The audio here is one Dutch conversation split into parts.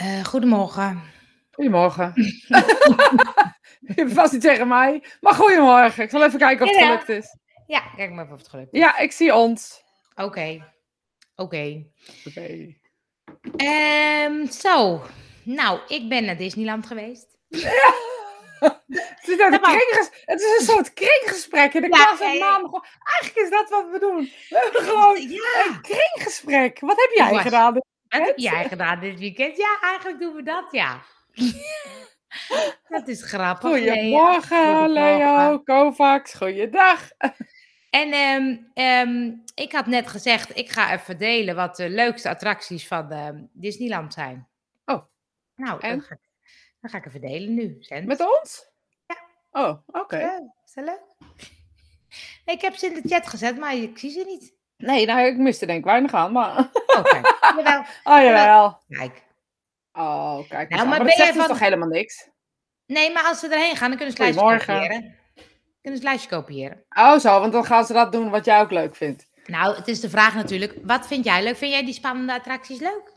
Uh, goedemorgen. Goedemorgen. Je vast niet tegen mij. Maar goedemorgen. Ik zal even kijken of het Ja. gelukt is. Ja, kijk maar even of het gelukt is. Ja, ik zie ons. Oké. Oké. Oké. Ehm, zo. Nou, ik ben naar Disneyland geweest. Het is, kringges- het is een soort kringgesprek in de Ja, klas en eh, maandag. Eigenlijk is dat wat we doen. We hebben gewoon Ja. een kringgesprek. Wat heb jij gedaan? Wat heb jij gedaan dit weekend? Ja, eigenlijk doen we dat, ja. dat is grappig. Goedemorgen. Leo, Kovacs. Goeiedag. En ehm, ehm, ik had net gezegd, ik ga even delen wat de leukste attracties van ehm, Disneyland zijn. Oh. Nou, En? dan ga, ik, dan ga ik even delen nu. Met ons? Ja. Oh, oké. Ja, is dat leuk? Ik heb ze in de chat gezet, maar ik zie ze niet. Nee, nou, ik miste denk ik weinig aan, maar... Oké, jawel. Oh, jawel. Kijk. Oh, kijk Nou, maar Maar, ben dat jij zegt van- toch helemaal niks? Nee, maar als ze erheen gaan, dan kunnen ze het lijstje kopiëren. Kunnen ze het lijstje kopiëren. Oh, zo, want dan gaan ze dat doen wat jij ook leuk vindt. Nou, het is de vraag natuurlijk, wat vind jij leuk? Vind jij die spannende attracties leuk?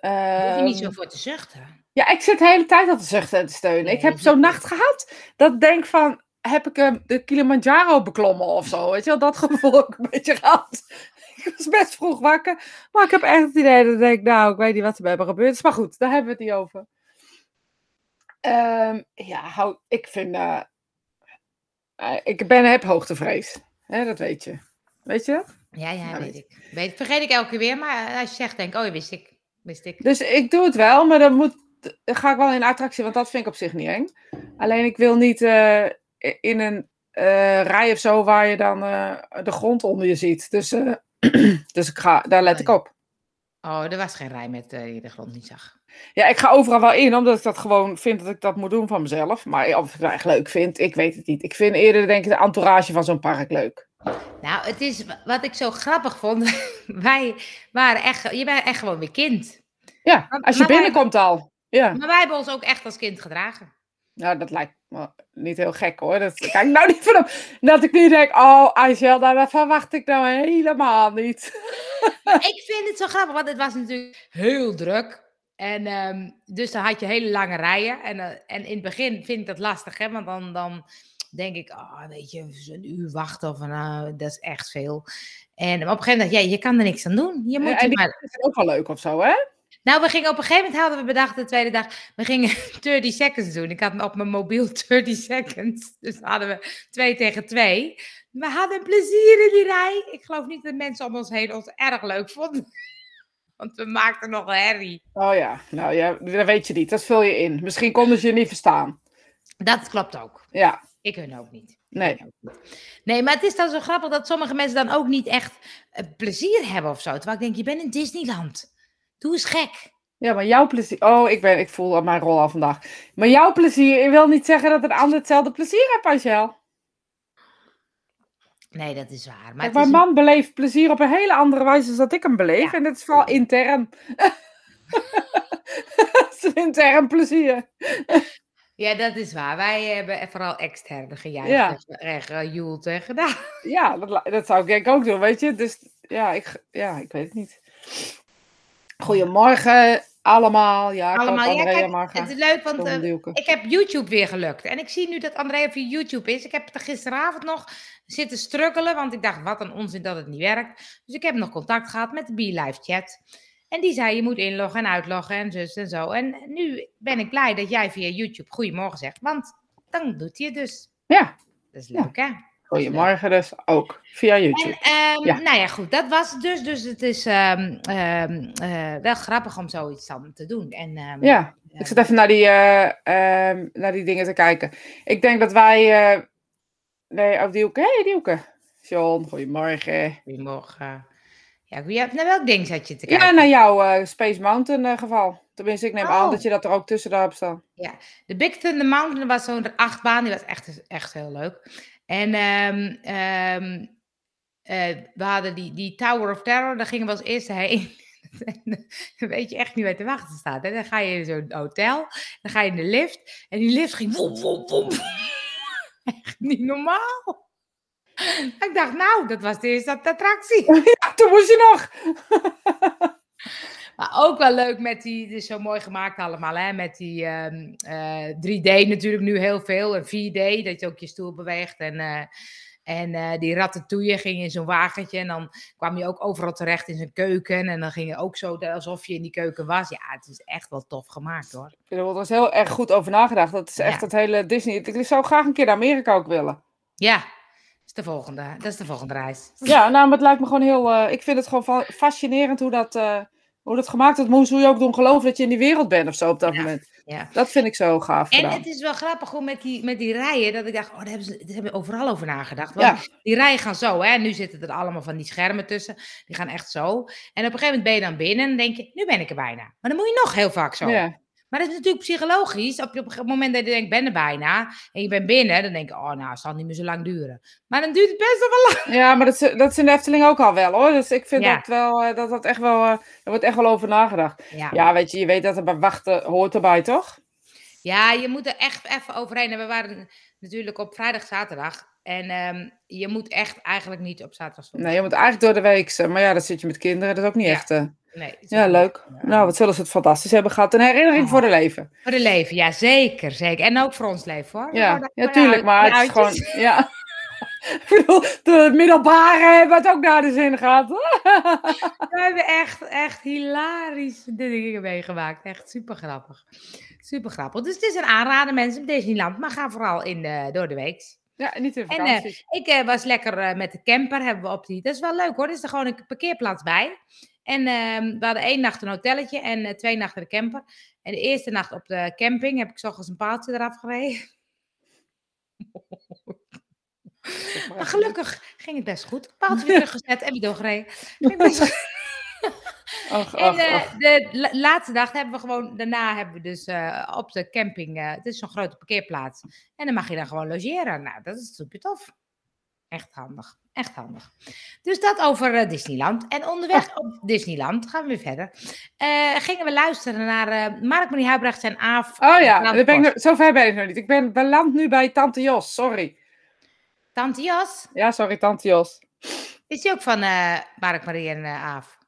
Daar hoef je niet zo Ehm, voor te zuchten. Ja, ik zit de hele tijd al te zuchten en te steunen. ik heb zo'n nacht gehad dat ik denk van, heb ik hem de Kilimanjaro beklommen of zo? Weet je wel, dat gevoel heb ik een beetje gehad. Ik was best vroeg wakker, maar ik heb echt het idee dat ik denk, nou, ik weet niet wat er bij me gebeurd is. Maar goed, daar hebben we het niet over. Ehm, ja, hou, ik vind, eh, eh, ik ben, heb hoogtevrees. Hè, dat weet je. Weet je dat? Ja, ja, Ja, weet weet ik. Weet, vergeet ik elke keer weer, maar als je zegt, denk ik, oh, wist ik. Wist ik. Dus ik doe het wel, maar dan, moet, ga ik wel in attractie, want dat vind ik op zich niet eng. Alleen ik wil niet eh, in een eh, rij of zo waar je dan eh, de grond onder je ziet. Dus, eh, dus ik ga, daar let ik op. Oh, er was geen rij met je de grond niet zag. Ja, ik ga overal wel in, omdat ik dat gewoon vind dat ik dat moet doen van mezelf. Maar of ik het echt leuk vind, ik weet het niet. Ik vind eerder denk ik de entourage van zo'n park leuk. Nou, het is wat ik zo grappig vond. Wij waren echt, je bent echt gewoon weer kind. Ja, als je maar wij- binnenkomt al. Ja, Maar wij hebben ons ook echt als kind gedragen. Nou dat lijkt me niet heel gek hoor. Dat kijk ik nou niet van op. Dat ik nu denk, oh Angel, nou, dat verwacht ik nou helemaal niet. ik vind het zo grappig, want het was natuurlijk heel druk. En ehm, dus dan had je hele lange rijen. En, eh, en in het begin vind ik dat lastig, hè? Want dan, dan denk ik, oh, weet je, een uur wachten of nou, dat is echt veel. En op een gegeven moment ja, je kan er niks aan doen. Je moet en die maar... is ook wel leuk of zo, hè? Nou, we gingen op een gegeven moment hadden we bedacht de tweede dag, we gingen 30 seconds doen. Ik had op mijn mobiel 30 seconds. Dus hadden we twee tegen twee. We hadden plezier in die rij. Ik geloof niet dat mensen om ons heen ons erg leuk vonden. Want we maakten nog een herrie. Oh ja, nou ja, dat weet je niet. Dat vul je in. Misschien konden ze je niet verstaan. Dat klopt ook. Ja, Ik hun ook niet. nee. Nee, maar het is dan zo grappig dat sommige mensen dan ook niet echt eh, plezier hebben of zo. Terwijl ik denk, je bent in Disneyland. Doe eens gek. Ja, maar jouw plezier... Oh, ik, ben, ik voel mijn rol al vandaag. Maar jouw plezier wil niet zeggen dat een ander hetzelfde plezier heeft, Angel. Nee, dat is waar. Maar Kijk, mijn is man beleeft plezier op een hele andere wijze dan dat ik hem beleef. Ja. En dat is vooral intern. Het is intern plezier. Ja, dat is waar. Wij hebben vooral externe gejuicht Ja. gejoeld en gedaan. Ja, dat, dat zou ik denk ik ook doen, weet je. Dus ja, ik, ja, ik weet het niet. Goedemorgen allemaal. Ja, Allemaal. Ja, Andrea, kijk, Marga. het is leuk, want eh, ik heb YouTube weer gelukt. En ik zie nu dat Andrea via YouTube is. Ik heb er gisteravond nog zitten struggelen, want ik dacht, wat een onzin dat het niet werkt. Dus ik heb nog contact gehad met de BeLive chat. En die zei, je moet inloggen en uitloggen en zus en zo. En nu ben ik blij dat jij via YouTube goedemorgen zegt, want dan doet hij het dus. Ja, Dat is Ja. leuk, hè? Goedemorgen dus ook. Via YouTube. En, ehm, Ja. Nou ja, goed, dat was het dus. Dus het is ehm, ehm, eh, wel grappig om zoiets dan te doen. En, ehm, Ja, ik zit even naar die, eh, ehm, naar die dingen te kijken. Ik denk dat wij... eh, nee, oh, Dielke. Hé, hey, Dielke. John, goedemorgen. Goedemorgen. Ja, ja, naar welk ding zat je te kijken? Ja, naar jouw eh, Space Mountain eh, geval. Tenminste, ik neem aan Oh. dat je dat er ook tussen hebt staan. De Big Thunder Mountain was zo'n achtbaan. Die was echt, echt heel leuk. En ehm, ehm, eh, we hadden die, die Tower of Terror. Daar gingen we als eerste heen. Dan weet je echt niet waar te wachten staat. Hè? Dan ga je in zo'n hotel. Dan ga je in de lift. En die lift ging... Wop, wop, wop. Echt niet normaal. Ik dacht, nou, dat was de eerste attractie. Toen moest je nog. Ook wel leuk met die, het is zo mooi gemaakt allemaal, hè? met die ehm, eh, 3D natuurlijk nu heel veel en 4D, dat je ook je stoel beweegt en... eh, en eh, die ratatouille ging in zo'n wagentje. En dan kwam je ook overal terecht in zijn keuken. En dan ging je ook zo alsof je in die keuken was. Ja, het is echt wel tof gemaakt hoor. Er is heel erg goed over nagedacht. Dat is echt Ja. het hele Disney. Ik zou graag een keer naar Amerika ook willen. Ja, dat is de volgende, dat is de volgende reis. Ja, nou, maar het lijkt me gewoon heel. ik vind het gewoon fa- fascinerend hoe dat, hoe dat gemaakt wordt. Hoe hoe je ook doen geloven dat je in die wereld bent of zo op dat Ja. moment. Ja. Dat vind ik zo gaaf. En gedaan. het is wel grappig hoe met die, met die rijen, dat ik dacht, oh, daar hebben ze, daar hebben we overal over nagedacht. Want Ja, die rijen gaan zo, hè. Nu zitten er allemaal van die schermen tussen. Die gaan echt zo. En op een gegeven moment ben je dan binnen en denk je, nu ben ik er bijna. Maar dan moet je nog heel vaak zo. ja. Maar dat is natuurlijk psychologisch. Op, op het moment dat je denkt, ik ben er bijna. En je bent binnen, dan denk je, oh nou, het zal niet meer zo lang duren. Maar dan duurt het best wel lang. ja, maar dat is, dat is in de Efteling ook al wel hoor. Dus ik vind Ja. dat wel, eh, dat dat echt wel, eh, er wordt echt wel over nagedacht. Ja. Ja, weet je, je weet dat er bij wachten hoort erbij, toch? Ja, je moet er echt even overheen. En we waren natuurlijk op vrijdag, zaterdag. En ehm, je moet echt eigenlijk niet op zaterdag. Nee, je moet eigenlijk door de week. zijn. Maar ja, dan zit je met kinderen. Dat is ook niet Ja. echt. Eh, Nee, Ja, leuk. Nou, wat zullen ze het fantastisch hebben gehad. Een herinnering Oh. voor de leven. Voor de leven, ja, zeker, zeker. En ook voor ons leven, hoor. Ja, Voor de- ja voor de tuurlijk. uit- Maar het is gewoon... Ja. Ik bedoel, de middelbare hebben het ook naar de zin gehad. We hebben echt, echt hilarische dingen meegemaakt. Echt super grappig. Super grappig. Dus het is een aanrader, mensen, op Disneyland. Maar ga vooral in de, door de week. Ja, niet in En, eh. Ik eh, was lekker eh, met de camper, hebben we op die. Dat is wel leuk hoor. Er is er gewoon een parkeerplaats bij. En ehm, we hadden één nacht een hotelletje en eh, twee nachten de camper. En de eerste nacht op de camping heb ik 's ochtends een paaltje eraf gereden. Maar gelukkig ging het best goed. Paaltje weer teruggezet en weer doorgereden. Ging best goed. Och, En eh, de la- laatste dag hebben we gewoon, daarna hebben we dus eh, op de camping, het is zo'n grote parkeerplaats. En dan mag je dan gewoon logeren. Nou, dat is super tof. Echt handig. Echt handig. Dus dat over eh, Disneyland. En onderweg op Disneyland, gaan we weer verder, eh, gingen we luisteren naar eh Mark-Marie Huibrecht en Aaf. Oh ja, daar ben ik, nog- zover ben ik nog niet. Ik ben beland nu bij Tante Jos. Sorry. Tante Jas, Ja, sorry, Tante Jos. is die ook van eh Mark-Marie en Aaf?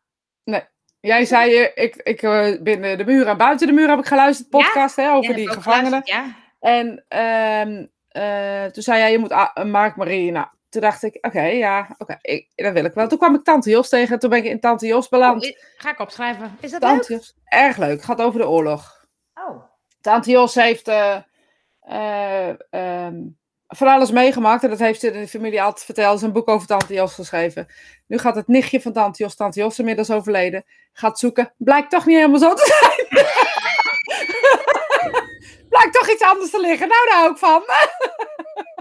Jij zei, ik, ik binnen de muur en buiten de muur heb ik geluisterd, Ja? podcast hè, over die gevangenen. Ja. En ehm, eh, toen zei jij, je moet A- Mark Marie. Nou, toen dacht ik, oké, ja, oké, dat wil ik wel. Toen kwam ik Tante Jos tegen. Toen ben ik in Tante Jos beland. Oh, ga ik opschrijven. Is dat Tante leuk? Jos, erg leuk. Gaat over de oorlog. Oh. Tante Jos heeft eh, eh, ehm, van alles meegemaakt. En dat heeft ze in de familie altijd verteld. Ze een boek over Tante Jos geschreven. Nu gaat het nichtje van Tante Jos, Tante Jos inmiddels overleden, gaat zoeken. Blijkt toch niet helemaal zo te zijn. Blijkt toch iets anders te liggen. Nou, daar hou ik van.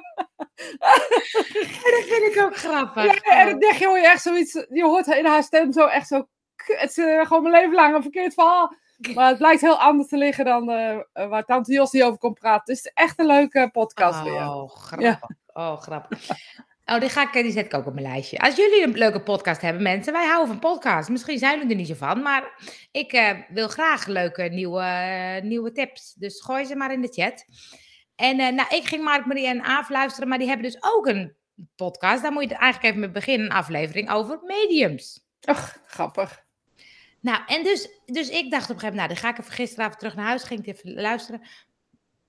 Dat vind ik ook grappig. Ja, en het nichtje hoor je echt zoiets. Je hoort in haar stem zo echt zo. Het is eh, gewoon mijn leven lang een verkeerd verhaal. Maar het blijkt heel anders te liggen dan eh, eh, waar Tante Jos die over komt praten. Dus het is echt een leuke podcast weer. Oh, grappig. Oh, grappig. Oh, die, ga ik, die zet ik ook op mijn lijstje. Als jullie een leuke podcast hebben, mensen, wij houden van podcasts. Misschien zijn jullie er niet zo van, maar ik wil graag leuke nieuwe, nieuwe tips. Dus gooi ze maar in de chat. En eh, nou, ik ging Mark, Marie en Aaf luisteren, maar die hebben dus ook een podcast. Daar moet je eigenlijk even mee beginnen, een aflevering over mediums. Ach, grappig. Nou, en dus, dus ik dacht op een gegeven moment, nou, dan ga ik even gisteravond terug naar huis, ging ik even luisteren.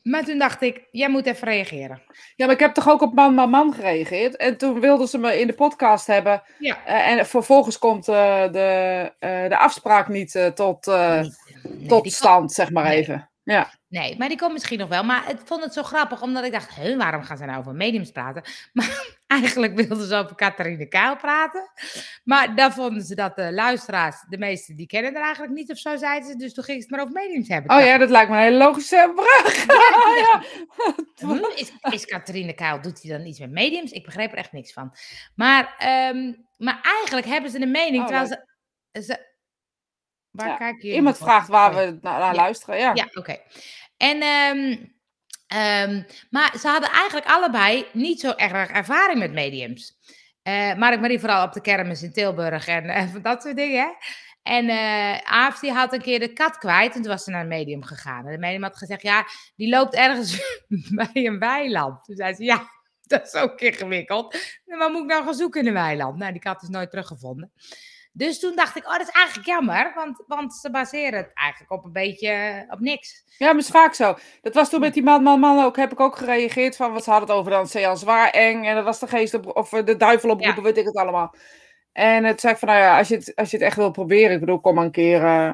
Maar toen dacht ik, jij moet even reageren. Ja, maar ik heb toch ook op Man Man Man gereageerd. En toen wilden ze me in de podcast hebben. Ja. Eh, en vervolgens komt eh, de, de afspraak niet tot, nee, tot stand, zeg maar nee. even. Ja. Nee, maar die komt misschien nog wel. Maar ik vond het zo grappig, omdat ik dacht, "Huh, waarom gaan ze nou over mediums praten? Maar eigenlijk wilden ze over Catharine Kuil praten. Maar dan vonden ze dat de luisteraars, de meesten, die kennen er eigenlijk niet of zo, zeiden ze. Dus toen ging ze het maar over mediums hebben. Oh ja, dat lijkt me een hele logische brug. ja. Hm, Is, is Catharine Kuil, doet hij dan iets met mediums? Ik begreep er echt niks van. Maar, ehm, maar eigenlijk hebben ze een mening, Oh, terwijl ze... ze waar Ja, kijken jullie Iemand vraagt waar Oh, we naar, naar Ja. luisteren. Ja. Ja, oké. En, ehm, ehm, maar ze hadden eigenlijk allebei niet zo erg ervaring met mediums. Eh Mark Marie vooral op de kermis in Tilburg en eh, dat soort dingen. hè. En Aaf die had een keer de kat kwijt en toen was ze naar een medium gegaan. En de medium had gezegd, ja, die loopt ergens bij een weiland. Toen zei ze, ja, dat is ook ingewikkeld. Maar moet ik nou gaan zoeken in een weiland? Nou, die kat is nooit teruggevonden. Dus toen dacht ik, oh, dat is eigenlijk jammer, want, want ze baseren het eigenlijk op een beetje op niks. Ja, maar het is vaak zo. Dat was toen met die man, man, man ook, heb ik ook gereageerd van, wat ze hadden het over dan, Sean zwaar eng, en dat was de geest op, of de duivel oproepen, weet ik het allemaal. En het zei ik van, nou ja, als je het, als je het echt wil proberen, ik bedoel, kom maar een keer, uh,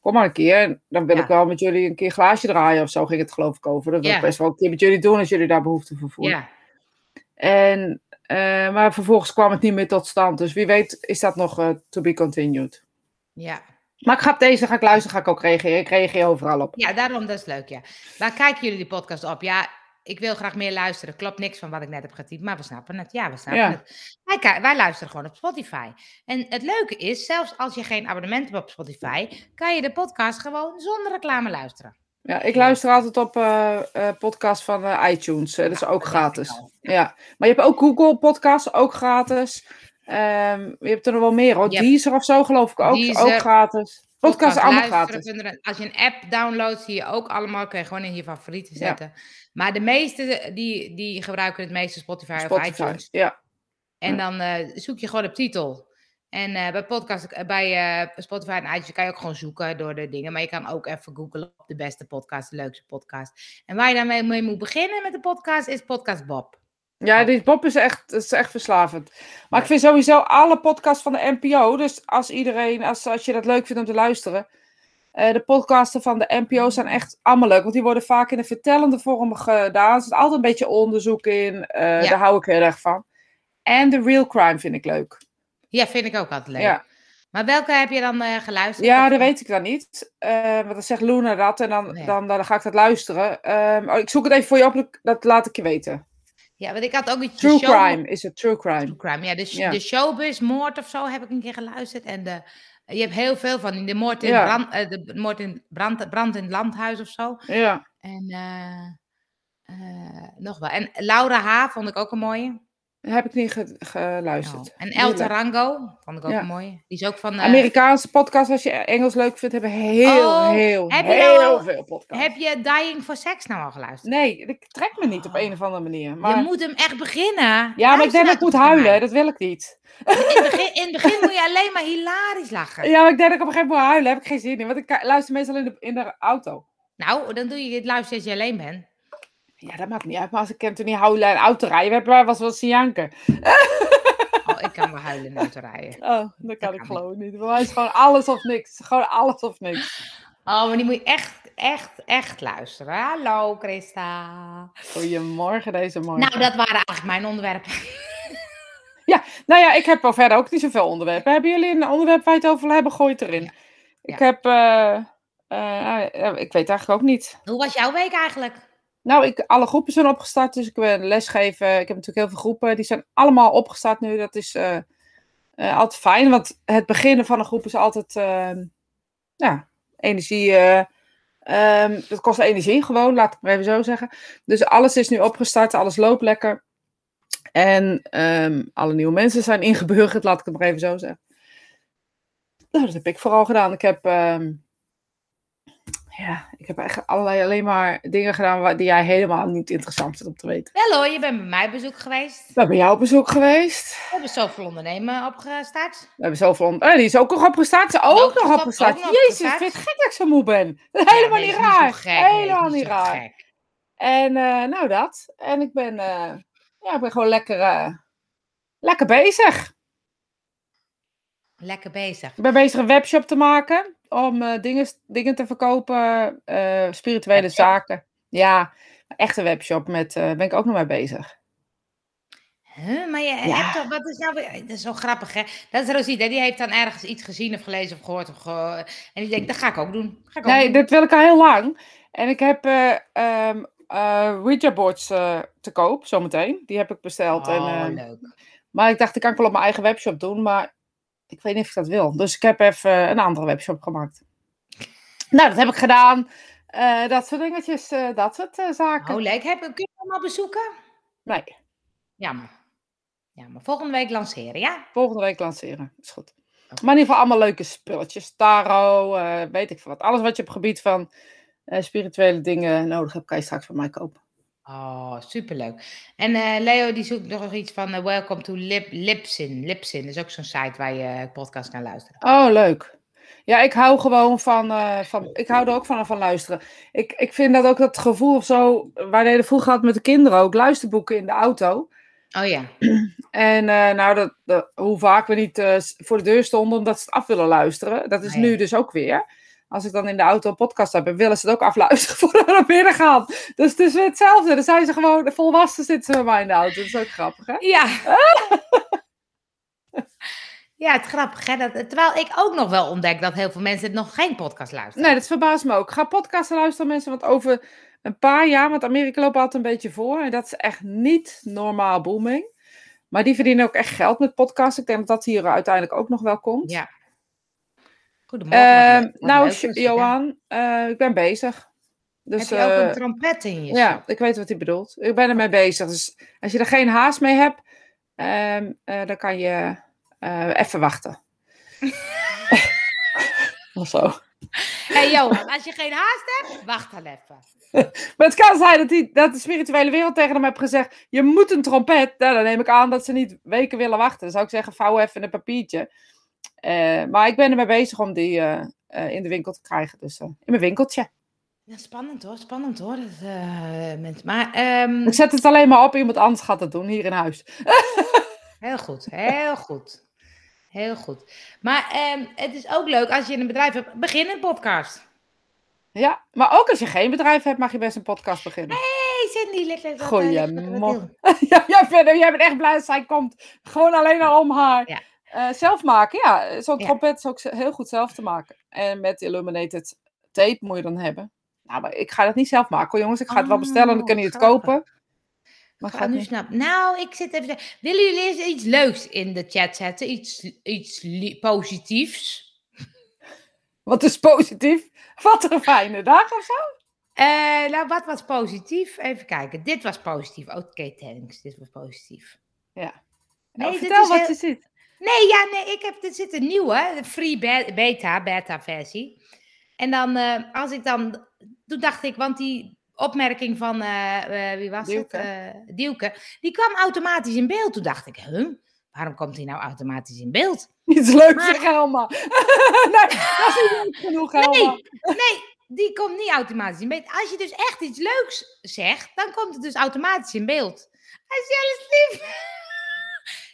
kom maar een keer, dan wil Ja. ik wel met jullie een keer glaasje draaien of zo, ging het geloof ik over. Dat wil Ja. ik best wel een keer met jullie doen als jullie daar behoefte voor voelen. Ja, En, eh, maar vervolgens kwam het niet meer tot stand. Dus wie weet is dat nog eh, to be continued. ja. Maar ik ga op deze, ga ik luisteren, ga ik ook reageren. Ik reageer overal op. Ja, daarom, dat is leuk, ja. Waar kijken jullie die podcast op? Ja, ik wil graag meer luisteren. Klopt niks van wat ik net heb getypt, maar we snappen het. Ja, we snappen Ja. het. Wij luisteren gewoon op Spotify. En het leuke is, zelfs als je geen abonnement hebt op Spotify, kan je de podcast gewoon zonder reclame luisteren. Ja, ik luister altijd op eh eh podcast van eh, iTunes. dat is ook gratis. Ja. Maar je hebt ook Google Podcasts, ook gratis. Ehm, je hebt er nog wel meer hoor. Hebt Deezer of zo geloof ik ook. Deezer, ook gratis. Podcasts Podcast allemaal gratis. vinden Als je een app downloadt, zie je ook allemaal, kun je gewoon in je favorieten Ja. zetten. Maar de meeste, die, die gebruiken het meeste Spotify, of iTunes. Ja. En Ja. dan zoek je gewoon op titel. En eh, bij podcast, eh, bij eh, Spotify en iTunes kan je ook gewoon zoeken door de dingen. Maar je kan ook even googlen op de beste podcast, de leukste podcast. En waar je daarmee mee moet beginnen met de podcast is Podcast Bob. Ja, die Bob is echt, is echt verslavend. Maar ik vind sowieso alle podcasts van de NPO. Dus als iedereen, als, als je dat leuk vindt om te luisteren. de podcasten van de NPO zijn echt allemaal leuk. Want die worden vaak in een vertellende vorm gedaan. Er zit altijd een beetje onderzoek in. Ja. Daar hou ik heel erg van. En de real crime vind ik leuk. Ja, vind ik ook altijd leuk. Ja, Maar welke heb je dan eh, geluisterd? ja dat weet ik dan niet. Eh, want dan zegt Luna dat. En dan, Nee. dan, dan, ga ik dat luisteren. Ehm, oh, ik zoek het even voor je op. Dat laat ik je weten. Ja, want ik had ook iets... True show- crime is het. True crime. True crime, ja. De, Ja. de showbiz, moord of zo heb ik een keer geluisterd. En de, je hebt heel veel van. De moord in, Ja. brand, eh, de moord in brand, brand in het landhuis of zo. Ja. En nog wel. En Laura H. vond ik ook een mooie. Heb ik niet ge- geluisterd. Oh. En El. Tarango vond ik ook Ja. mooie. Die is ook van... eh, Amerikaanse podcasts, als je Engels leuk vindt, hebben heel, Oh, heel, heb heel nou al- veel podcasts. heb je Dying for Sex nou al geluisterd? Nee, ik trek me niet op een of andere manier. Maar... Je moet hem echt beginnen. Ja, maar ik denk dat Luister ik moet nou huilen, dat wil ik niet. In het, begin, in het begin moet je alleen maar hilarisch lachen. Ja, maar ik denk dat ik op een gegeven moment moet huilen, heb ik geen zin in. Want ik luister meestal in de, in de auto. Nou, dan doe je het luisteren als je alleen bent. Ja, dat maakt niet uit. Maar als ik ken toen niet huilen en auto rijden, was wel zien janken. Oh, ik kan wel huilen in de auto rijden. Oh, dat kan ik kan geloof niet. Bij mij is gewoon alles of niks. Gewoon alles of niks. Oh, maar die moet je echt, echt, echt luisteren. Hallo, Christa. Goedemorgen deze morgen. Nou, dat waren eigenlijk mijn onderwerpen. Nou ja, ik heb al verder ook niet zoveel onderwerpen. Hebben jullie een onderwerp waar je het over wil hebben? Gooi het erin. Ja. Ik Ja. heb, eh, eh, eh, ik weet eigenlijk ook niet. Hoe was jouw week eigenlijk? Nou, ik, alle groepen zijn opgestart, dus ik ben lesgeven. Ik heb natuurlijk heel veel groepen, die zijn allemaal opgestart nu. Dat is eh, eh, altijd fijn, want het beginnen van een groep is altijd, eh, ja, energie. ehm, dat kost energie gewoon, laat ik maar even zo zeggen. Dus alles is nu opgestart, alles loopt lekker. En ehm, alle nieuwe mensen zijn ingeburgerd, laat ik het maar even zo zeggen. Nou, dat heb ik vooral gedaan. Ik heb, ja, ik heb eigenlijk allerlei alleen maar dingen gedaan waar, die jij helemaal niet interessant vindt om te weten. Wel hoor, je bent bij mij op bezoek geweest. Ik ben bij jou op bezoek geweest. We hebben zoveel ondernemen opgestart. We hebben zoveel... on- Eh, die is ook nog opgestart. Ze ook, Ook nog opgestart. Jezus, ik vind het gek dat ik zo moe ben. Dat is helemaal Ja, nee, niet raar. gek, helemaal niet raar. gek. En eh, nou dat. En ik ben, eh, ja, ik ben gewoon lekker, eh, lekker bezig. Lekker bezig. Ik ben bezig een webshop te maken. Om eh, dingen, dingen te verkopen. eh, spirituele Webshop? zaken. Ja, een echte webshop. Met, eh ben ik ook nog mee bezig. Huh, maar je Ja. hebt toch, wat is nou weer, dat is zo grappig hè. Dat is Rosita, die heeft dan ergens iets gezien of gelezen of gehoord. Of ge- en die denkt, dat ga ik ook doen. Ga ik ook Nee, doen. dit wil ik al heel lang. En ik heb Ouija boards eh, te koop, zometeen. Die heb ik besteld. en, Oh, ehm, leuk. maar ik dacht, ik kan ik wel op mijn eigen webshop doen. Maar ik weet niet of ik dat wil. Dus ik heb even een andere webshop gemaakt. Nou, dat heb ik gedaan. Eh, dat soort dingetjes, eh, dat soort eh, zaken. Oh, leuk. Heb, kun je hem al bezoeken? Nee, Jammer. Jammer. Volgende week lanceren, ja? volgende week lanceren. Is goed. Maar in ieder geval allemaal leuke spulletjes. Tarot, weet ik veel wat. Alles wat je op gebied van spirituele dingen nodig hebt, kan je straks van mij kopen. Oh, superleuk. En eh, Leo die zoekt nog iets van eh, Welcome to Lip, Lipsin. Lipsin is ook zo'n site waar je eh, podcast kan luisteren. Oh, leuk. Ja, ik hou gewoon van, van ik hou er ook van, van luisteren. Ik, ik vind dat ook dat gevoel of zo, wij deden vroeger had met de kinderen ook, luisterboeken in de auto. Oh ja. En nou, dat, dat- hoe vaak we niet voor de deur stonden omdat ze het af willen luisteren. Dat is ja. nu dus ook weer. Als ik dan in de auto een podcast heb, willen ze het ook afluisteren voordat we naar binnen gaan. Dus het is weer hetzelfde. Dan zijn ze gewoon, de volwassenen zitten ze bij mij in de auto. Dat is ook grappig, hè? Ja. ja, het grappig hè. Dat, terwijl ik ook nog wel ontdek dat heel veel mensen nog geen podcast luisteren. Nee, dat verbaast me ook. Ga podcasten luisteren, mensen. Want over een paar jaar, want Amerika loopt altijd een beetje voor. En dat is echt niet normaal booming. Maar die verdienen ook echt geld met podcasts. Ik denk dat dat hier uiteindelijk ook nog wel komt. Ja. Goedemorgen. Ehm, nou. Johan, eh, ik ben bezig. Dus, Heb je ook eh, een trompet in je ja, ik weet wat hij bedoelt. Ik ben ermee bezig. Dus als je er geen haast mee hebt, ehm, eh, dan kan je eh, even wachten. of zo. Hé Johan, als je geen haast hebt, wacht dan even. Maar het kan zijn dat, die, dat de spirituele wereld tegen hem heeft gezegd: je moet een trompet. Nou, dan neem ik aan dat ze niet weken willen wachten. Dan zou ik zeggen: vouw even een papiertje. Eh, maar ik ben ermee bezig om die eh, eh, in de winkel te krijgen. Dus eh, in mijn winkeltje. Ja, spannend hoor, spannend hoor. Dat, eh. Maar ehm, Ik zet het alleen maar op, iemand anders gaat het doen hier in huis. heel goed, heel goed. Heel goed. Maar ehm, het is ook leuk als je een bedrijf hebt, begin een podcast. Ja, maar ook als je geen bedrijf hebt, mag je best een podcast beginnen. Hey Cindy, lekker. wat, eh, Goeiemorgen. ja, jij, bent, jij bent echt blij dat zij komt. Gewoon alleen al om haar. Ja. Eh, zelf maken, ja. Zo'n Ja. trompet is ook heel goed zelf te maken. En met illuminated tape moet je dan hebben. Nou, maar ik ga dat niet zelf maken hoor, jongens. Ik ga het wel bestellen, dan kun je het Oh, kopen. Maar ga nu snap. Nou, ik zit even. Willen jullie eens iets leuks in de chat zetten? Iets, iets positiefs? Wat is positief? Wat een fijne dag of zo. Eh, nou, wat was positief? Even kijken. Dit was positief. Oké, thanks. Dit was positief. Ja. Nee, Nou, dit vertel is wat heel- je ziet. Nee, ja, nee, ik heb, er zit een nieuwe, de free be- beta, beta versie. En dan, eh, als ik dan, toen dacht ik, want die opmerking van, eh, eh, wie was Dielke. het? Dielke, die kwam automatisch in beeld. Toen dacht ik, huh, waarom komt die nou automatisch in beeld? Iets leuks, Maar- zeg Helma. nee, dat is niet leuk genoeg, Helma. Nee, nee, die komt niet automatisch in beeld. Als je dus echt iets leuks zegt, dan komt het dus automatisch in beeld. Hij is alles lief.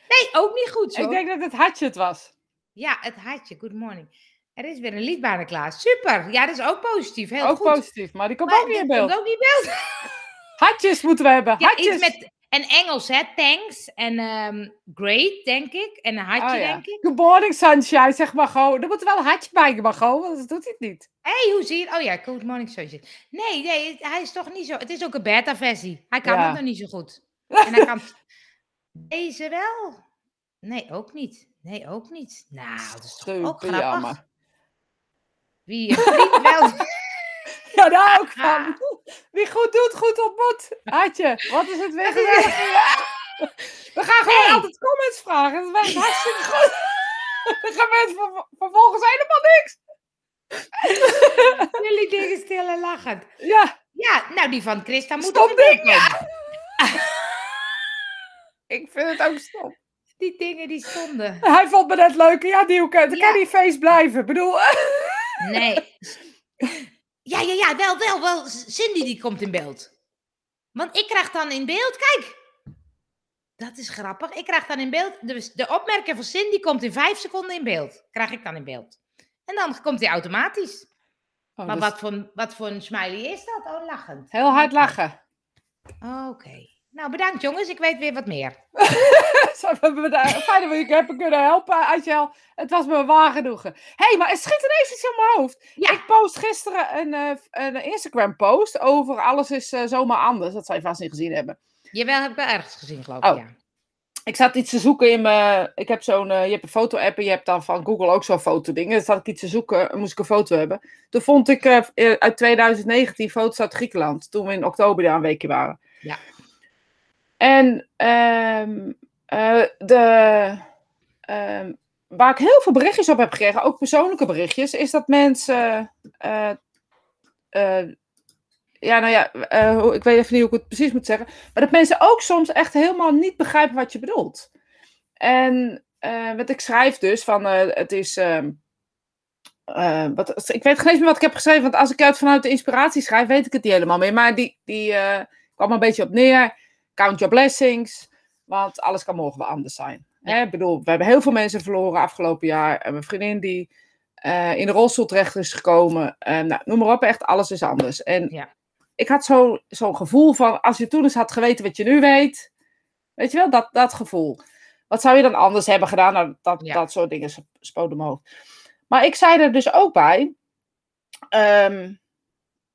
Nee, ook niet goed zo. Ik denk dat het hartje het was. Ja, het hartje. Good morning. Er is weer een lied bijna klaar. Super. Ja, dat is ook positief. Heel ook goed. positief, maar die komt Maar ook niet in beeld. komt ook niet in beeld. Hartjes moeten we hebben. Ja, hartjes. iets met en Engels, hè? Thanks en ehm, great, denk ik. En een hartje, Oh, ja. denk ik. Good morning, sunshine, zeg maar gewoon. Er moet wel een hartje bij, maar gewoon, want dat doet hij het niet. Hé, hey, hoe zie je het? Oh ja, good morning, sunshine. Nee, nee, hij is toch niet zo... Het is ook een beta-versie. Hij kan Ja. het nog niet zo goed. En hij kan... Deze wel? Nee, ook niet. Nee, ook niet. Nou, dat is toch ook grappig. jammer. Wie een vriend wel... Ja, daar ook van. Wie goed doet, goed ontmoet. Hartje, wat is het weer. We gaan gewoon Hey. altijd comments vragen. Dat werkt hartstikke goed. Dan gaan mensen ver- vervolgens helemaal niks. Jullie dingen stil en lachend. Ja, Ja, nou die van Christa moet weer ding, ja. Ik vind het ook stom. Die dingen die stonden. Hij vond me net leuk. Ja, Dielke, dan Ja. kan die feest blijven. Ik bedoel, Nee. Ja, ja, ja, wel, wel, wel. Cindy die komt in beeld. Want ik krijg dan in beeld, kijk. Dat is grappig. Ik krijg dan in beeld, dus de opmerking van Cindy komt in vijf seconden in beeld. Krijg ik dan in beeld. En dan komt die automatisch. Oh, maar dus wat voor, wat voor een smiley is dat? Oh, lachend. heel hard lachen. Oké. Nou, bedankt jongens. Ik weet weer wat meer. Fijn dat we je hebben kunnen helpen, Angel. Het was me waar genoegen. Hé, hey, maar het schiet ineens iets in mijn hoofd. Ja. Ik post gisteren een, eh, een Instagram-post over alles is eh, zomaar anders. Dat zou je vast niet gezien hebben. Jawel, heb ik wel ergens gezien, geloof Oh. ik. Ja. Ik zat iets te zoeken in mijn... Ik heb zo'n... eh, je hebt een foto-app en je hebt dan van Google ook zo'n fotoding. Dan zat ik iets te zoeken en moest ik een foto hebben. Toen vond ik uit 2019 foto's uit Griekenland. Toen we in oktober daar een weekje waren. Ja. En ehm, eh, de, ehm, waar ik heel veel berichtjes op heb gekregen, ook persoonlijke berichtjes, is dat mensen eh, eh, ja, nou ja, ik weet even niet hoe ik het precies moet zeggen. Maar dat mensen ook soms echt helemaal niet begrijpen wat je bedoelt. En wat ik schrijf dus van, het is. ehm, eh, wat, ik weet geen eens meer wat ik heb geschreven, want als ik uit vanuit de inspiratie schrijf, weet ik het niet helemaal meer. Maar die, die eh, kwam een beetje op neer. Count your blessings, want alles kan morgen wel anders zijn. Hè? Ik bedoel, we hebben heel veel mensen verloren afgelopen jaar. En mijn vriendin die eh, in de rolstoel terecht is gekomen. Nou, noem maar op, echt alles is anders. En Ja. ik had zo- zo'n gevoel van, als je toen eens had geweten wat je nu weet, weet je wel, dat, dat gevoel. Wat zou je dan anders hebben gedaan? Nou, dat, Ja. dat soort dingen sp- spoten omhoog. Maar ik zei er dus ook bij, ehm,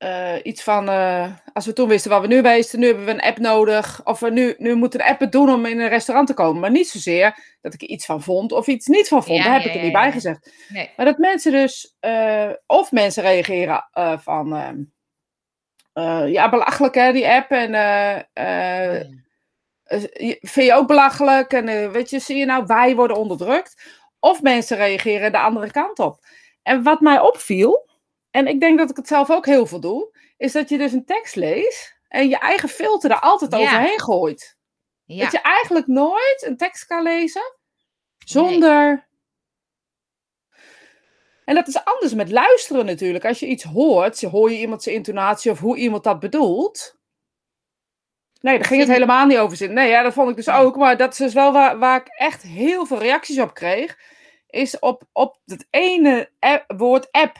eh, iets van, eh, als we toen wisten wat we nu wisten, nu hebben we een app nodig. Of we nu, nu moeten een app het doen om in een restaurant te komen. Maar niet zozeer dat ik er iets van vond of iets niet van vond. Ja, Daar heb ja, ik er niet ja. bij gezegd. Nee. Maar dat mensen dus, eh, of mensen reageren van, ehm, eh, ja, belachelijk hè, die app. En Oh, vind je ook belachelijk? En weet je, zie je nou, wij worden onderdrukt. Of mensen reageren de andere kant op. En wat mij opviel, en ik denk dat ik het zelf ook heel veel doe, is dat je dus een tekst leest en je eigen filter er altijd Ja. overheen gooit. Ja. Dat je eigenlijk nooit een tekst kan lezen zonder. En dat is anders met luisteren natuurlijk. Als je iets hoort, hoor je iemand zijn intonatie of hoe iemand dat bedoelt. Nee, daar ging het helemaal niet over zin. Nee, ja, dat vond ik dus ook. Maar dat is dus wel waar, waar ik echt heel veel reacties op kreeg. Is op, op het ene app- woord app.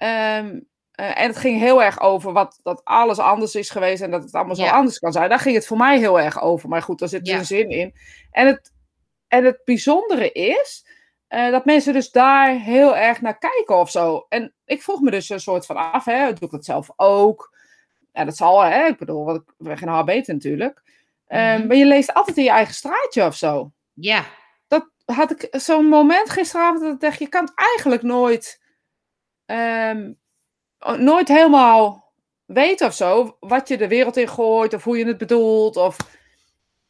Ehm, eh, en het ging heel erg over wat, dat alles anders is geweest en dat het allemaal zo Ja. anders kan zijn. Daar ging het voor mij heel erg over. Maar goed, daar zit Ja. een zin in. En het, en het bijzondere is eh, dat mensen dus daar heel erg naar kijken of zo. En ik vroeg me dus een soort van af, hè, doe ik dat zelf ook? Ja, dat zal, hè. Ik bedoel, wat ik ben geen beter natuurlijk. Ehm, Mhm. Maar je leest altijd in je eigen straatje of zo. ja. Dat had ik zo'n moment gisteravond dat ik dacht, je kan het eigenlijk nooit, ehm, nooit helemaal weten of zo. Wat je de wereld in gooit of hoe je het bedoelt. Of,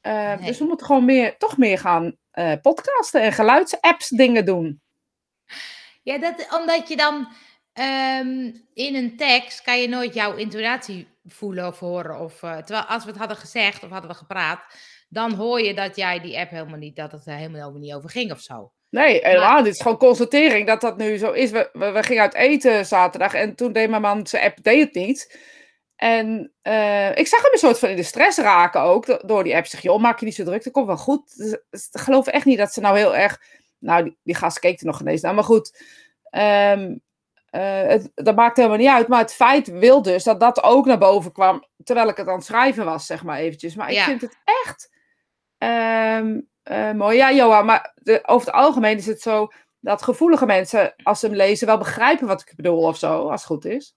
Nee. Dus we moeten gewoon meer, toch meer gaan eh, podcasten en geluidsapps dingen doen. Ja, dat, omdat je dan ehm, in een tekst kan je nooit jouw intonatie voelen of horen. Of, eh, terwijl als we het hadden gezegd of hadden we gepraat, dan hoor je dat jij die app helemaal niet, dat het er helemaal over niet over ging of zo. Nee, helemaal. Dit is gewoon constatering dat dat nu zo is. We, we, we gingen uit eten zaterdag en toen deed mijn man zijn app deed het niet. En eh, ik zag hem een soort van in de stress raken ook do- door die app. Zeg, joh, maak je niet zo druk, dat komt wel goed. Dus, dus ik geloof echt niet dat ze nou heel erg... Nou, die, die gast keek er nog ineens naar, maar goed. Ehm, eh, het, dat maakt helemaal niet uit. Maar het feit wil dus dat dat ook naar boven kwam terwijl ik het aan het schrijven was, zeg maar eventjes. Maar ik Ja. vind het echt ehm, eh, mooi. Ja, Johan, maar de, over het algemeen is het zo dat gevoelige mensen, als ze hem lezen, wel begrijpen wat ik bedoel of zo, als het goed is.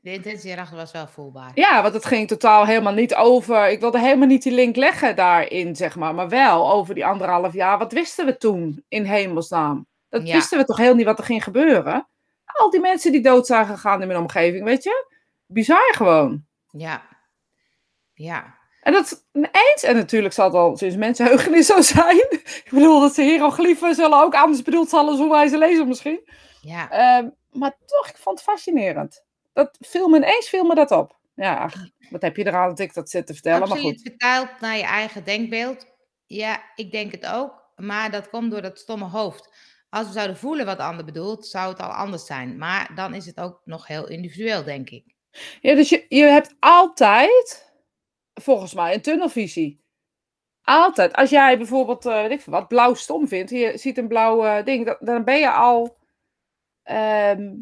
De intentie erachter was wel voelbaar. Ja, want het ging totaal helemaal niet over. Ik wilde helemaal niet die link leggen daarin, zeg maar. Maar wel over die anderhalf jaar. Wat wisten we toen in hemelsnaam? Dat Ja. wisten we toch heel niet wat er ging gebeuren? Al die mensen die dood zijn gegaan in mijn omgeving, weet je? Bizar gewoon. Ja. Ja. En dat eens, en natuurlijk zal het al sinds mensenheugenis zo zijn. Ik bedoel, dat ze hieroglyphen zullen ook anders bedoeld zijn als hoe wij ze lezen misschien. Ja. Ehm, maar toch, ik vond het fascinerend. Dat viel me ineens viel me dat op. Ja, ach, wat heb je eraan dat ik dat zit te vertellen, maar Absoluut goed. vertaald naar je eigen denkbeeld. Ja, ik denk het ook. Maar dat komt door dat stomme hoofd. Als we zouden voelen wat de ander bedoelt, zou het al anders zijn. Maar dan is het ook nog heel individueel, denk ik. Ja, dus je, je hebt altijd, volgens mij, een tunnelvisie. Altijd. Als jij bijvoorbeeld, eh weet ik veel wat, blauw stom vindt, je ziet een blauw eh, ding, dan, dan ben je al ehm,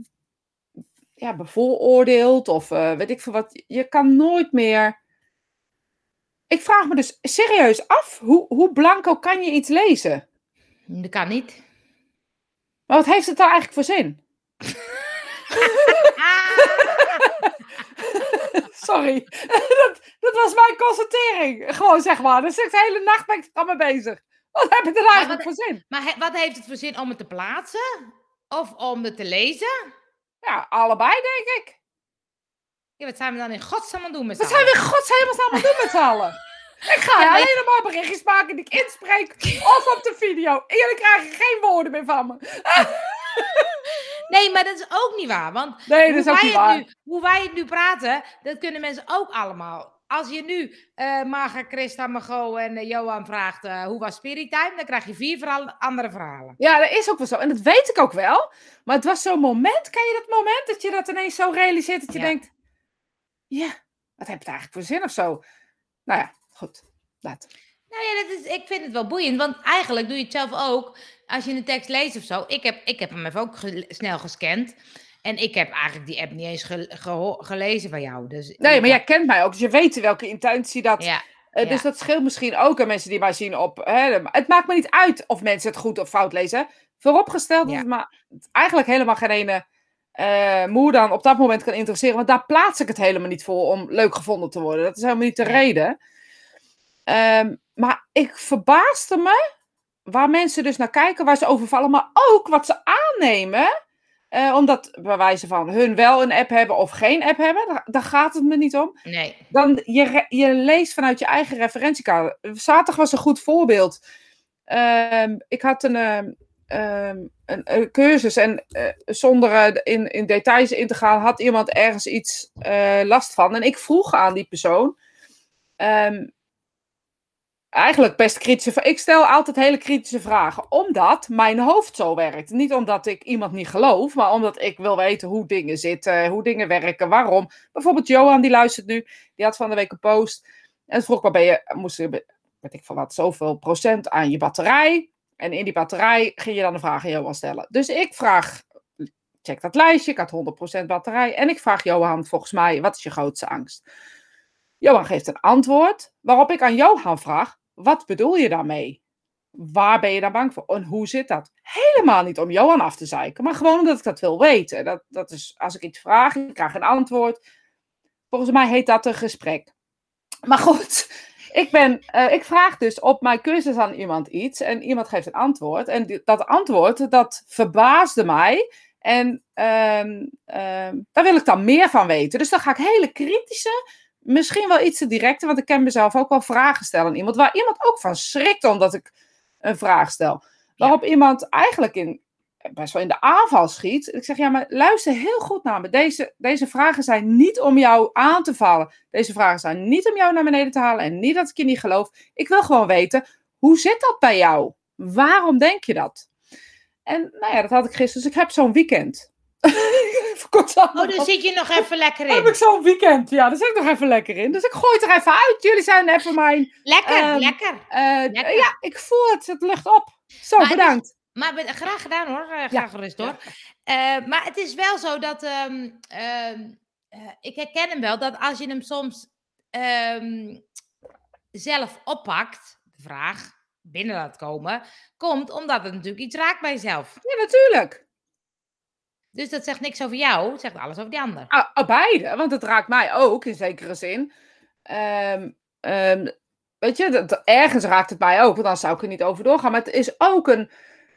ja, bevooroordeeld of eh, weet ik veel wat. Je kan nooit meer... Ik vraag me dus serieus af, hoe, hoe blanco kan je iets lezen? Dat kan niet. Maar wat heeft het daar eigenlijk voor zin? Sorry. dat, dat was mijn constatering. Gewoon zeg maar. Dus ik de hele nacht ben ik er mee bezig. Wat heb ik er eigenlijk voor zin? Maar he- wat heeft het voor zin om het te plaatsen? Of om het te lezen? Ja, allebei denk ik. Ja, wat zijn we dan in godsnaam aan het doen met Wat z'n zijn we allen? in godshemels aan het doen met z'n allen? Ik ga Ja, alleen maar berichtjes maken die ik inspreek of op de video. En jullie krijgen geen woorden meer van me. Nee, maar dat is ook niet waar. Want Nee, dat hoe, is ook wij niet het waar. nu, hoe wij het nu praten, dat kunnen mensen ook allemaal. Als je nu eh Marga, Christa, Mago en eh, Johan vraagt eh, hoe was Spirit Time, dan krijg je vier verhaal- andere verhalen. Ja, dat is ook wel zo. En dat weet ik ook wel. Maar het was zo'n moment, ken je dat moment dat je dat ineens zo realiseert dat je Ja. denkt, ja, wat heb het eigenlijk voor zin of zo? Nou ja, goed. Laat. Nou ja, dat is, ik vind het wel boeiend, want eigenlijk doe je het zelf ook als je een tekst leest of zo. Ik heb, ik heb hem even ook ge- snel gescand. En ik heb eigenlijk die app niet eens ge- gelezen van jou. Dus Nee, maar jij kent mij ook, dus je weet welke intentie dat... Ja, eh, dus dat scheelt misschien ook aan mensen die mij zien op... Hè, het maakt me niet uit of mensen het goed of fout lezen. Vooropgesteld dat Ja. het me eigenlijk helemaal geen ene eh moer dan op dat moment kan interesseren. Want daar plaats ik het helemaal niet voor om leuk gevonden te worden. Dat is helemaal niet de Nee. reden. Ehm, maar ik verbaasde me waar mensen dus naar kijken, waar ze overvallen, maar ook wat ze aannemen. eh, omdat bij wijze van hun wel een app hebben of geen app hebben, daar, daar gaat het me niet om. nee. Dan je, je leest vanuit je eigen referentiekader. Zaterdag was een goed voorbeeld. Ehm, ik had een, ehm, een, een cursus en eh, zonder eh, in, in details in te gaan, had iemand ergens iets last van. En ik vroeg aan die persoon. Eigenlijk best kritische. Ik stel altijd hele kritische vragen, omdat mijn hoofd zo werkt. Niet omdat ik iemand niet geloof, maar omdat ik wil weten hoe dingen zitten, hoe dingen werken, waarom. Bijvoorbeeld Johan, die luistert nu, die had van de week een post. En vroeg waar ben je, moest je, ik van wat, zoveel procent aan je batterij. En in die batterij ging je dan een vraag aan Johan stellen. Dus ik vraag, check dat lijstje, ik had 100% batterij. En ik vraag Johan, volgens mij, wat is je grootste angst? Johan geeft een antwoord, waarop ik aan Johan vraag, wat bedoel je daarmee? Waar ben je daar bang voor? En hoe zit dat? Helemaal niet om Johan af te zeiken, maar gewoon omdat ik dat wil weten. Dat, dat is, als ik iets vraag, ik krijg een antwoord. Volgens mij heet dat een gesprek. Maar goed, ik, ben, eh, ik vraag dus op mijn cursus aan iemand iets en iemand geeft een antwoord. En dat antwoord, dat verbaasde mij. En ehm, ehm, daar wil ik dan meer van weten. Dus dan ga ik hele kritische, misschien wel iets te directe, want ik ken mezelf ook wel vragen stellen aan iemand, waar iemand ook van schrikt omdat ik een vraag stel. Waarop iemand eigenlijk in, best wel in de aanval schiet. Ik zeg, ja, maar luister heel goed naar me. Deze, deze vragen zijn niet om jou aan te vallen. Deze vragen zijn niet om jou naar beneden te halen en niet dat ik je niet geloof. Ik wil gewoon weten, hoe zit dat bij jou? Waarom denk je dat? En nou ja, dat had ik gisteren. Dus ik heb zo'n weekend. Even kort Oh, dan zit je nog even lekker heb ik in. zo'n weekend. Ja, daar zit ik nog even lekker in. Dus ik gooi het er even uit. Jullie zijn even mijn... Lekker, Ehm, lekker. eh, Lekker. ja, ik voel het. Het lucht op. Zo, Maar is- bedankt. Maar graag gedaan hoor, eh, Ja. graag gerust hoor. Eh, maar het is wel zo dat, ehm, ehm, eh, ik herken hem wel, dat als je hem soms zelf oppakt, de vraag binnen laat komen, komt omdat het natuurlijk iets raakt bij jezelf. Ja, natuurlijk. Dus dat zegt niks over jou, het zegt alles over die ander. Ah, ah, beide, want het raakt mij ook in zekere zin. Ehm, ehm, weet je, dat, ergens raakt het mij ook, want dan zou ik er niet over doorgaan. Maar het is ook een.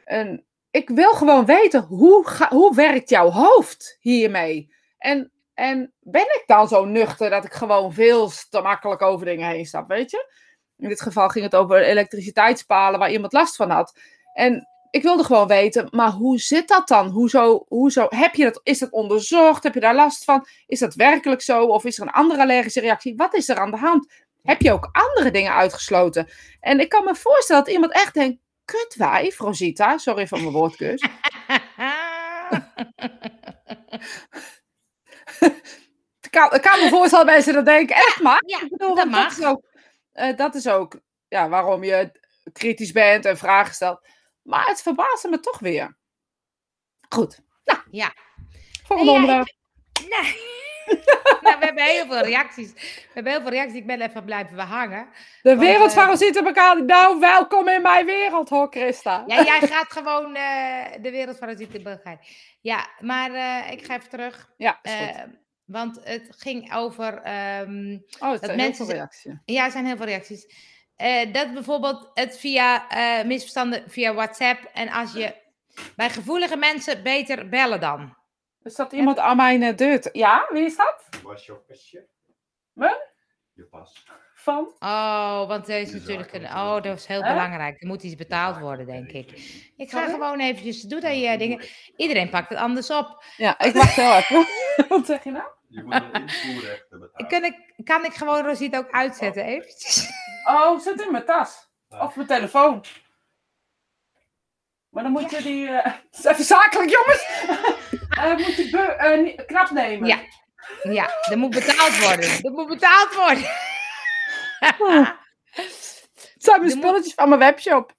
een ik wil gewoon weten hoe, hoe werkt jouw hoofd hiermee? En, en ben ik dan zo nuchter dat ik gewoon veel te makkelijk over dingen heen stap, weet je? In dit geval ging het over elektriciteitspalen waar iemand last van had. En ik wilde gewoon weten, maar hoe zit dat dan? Hoezo, hoezo, heb je dat, is dat onderzocht? Heb je daar last van? Is dat werkelijk zo? Of is er een andere allergische reactie? Wat is er aan de hand? Heb je ook andere dingen uitgesloten? En ik kan me voorstellen dat iemand echt denkt, kutwijf, Rosita, sorry voor mijn woordkeus. Ik kan, ik kan me voorstellen dat mensen dat denken, echt maar. ja, Ik bedoel, dat want mag. Dat is ook, eh, dat is ook ja, waarom je kritisch bent en vragen stelt. Maar het verbaasde me toch weer. Goed. Nou, Ja. volgende Nee, ja, onderwerp. Nee. nou, we hebben heel veel reacties. We hebben heel veel reacties. Ik ben even blijven hangen. De want, wereld eh, van zitten elkaar. Nou, welkom in mijn wereld hoor, Christa. Ja, jij gaat gewoon eh, de wereld van het ziet in Bulgarije. Ja, maar eh, ik ga even terug. Ja, is goed. eh, want het ging over. ehm, Oh, het dat heel mensen veel ze- reacties. ja, er zijn heel veel reacties. Eh, dat bijvoorbeeld het via eh, misverstanden via WhatsApp. En als je bij gevoelige mensen beter bellen dan. Er staat iemand aan mijn eh, deur. Ja, wie is dat? Was je pasje? Wat? Je pas. van. Oh, want er is natuurlijk een. Oh, dat is heel belangrijk. Er moet iets betaald worden, denk ik. Ik ga Sorry? gewoon eventjes. Doe dat je dingen. Iedereen pakt het anders op. Ja, ik wacht heel even. Wat zeg je nou? Je moet een invoerrechten betalen. Kan ik, kan ik gewoon Rosita ook uitzetten, eventjes? Oh, zit in mijn tas. Ja. Of mijn telefoon. Maar dan moet je die... eh, het is even zakelijk, jongens. Eh, moet je eh, ni- knap nemen. Ja. Ja, er moet betaald worden. Er moet betaald worden. Oh. Het zijn mijn moet- spulletjes van mijn webshop.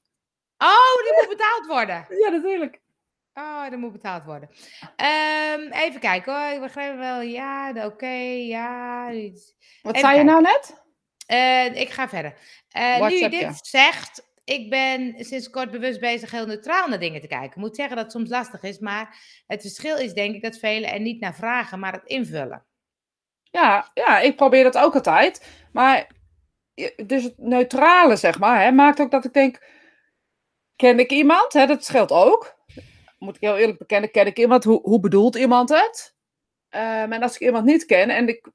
Oh, die moet betaald worden. Ja, natuurlijk. Oh, er moet betaald worden. Ehm, even kijken hoor. Ik begrijp wel. Ja, oké, ja. iets. Wat Even zei je nou net? Eh, ik ga verder. Eh, nu je dit ja. zegt, ik ben sinds kort bewust bezig heel neutraal naar dingen te kijken. Ik moet zeggen dat het soms lastig is, maar het verschil is denk ik dat velen er niet naar vragen, maar het invullen. Ja, ja, ik probeer dat ook altijd. Maar dus het neutrale, zeg maar, hè, maakt ook dat ik denk... Ken ik iemand? Hè, dat scheelt ook. Moet ik heel eerlijk bekennen, ken ik iemand? Hoe, hoe bedoelt iemand het? Ehm, en als ik iemand niet ken, en ik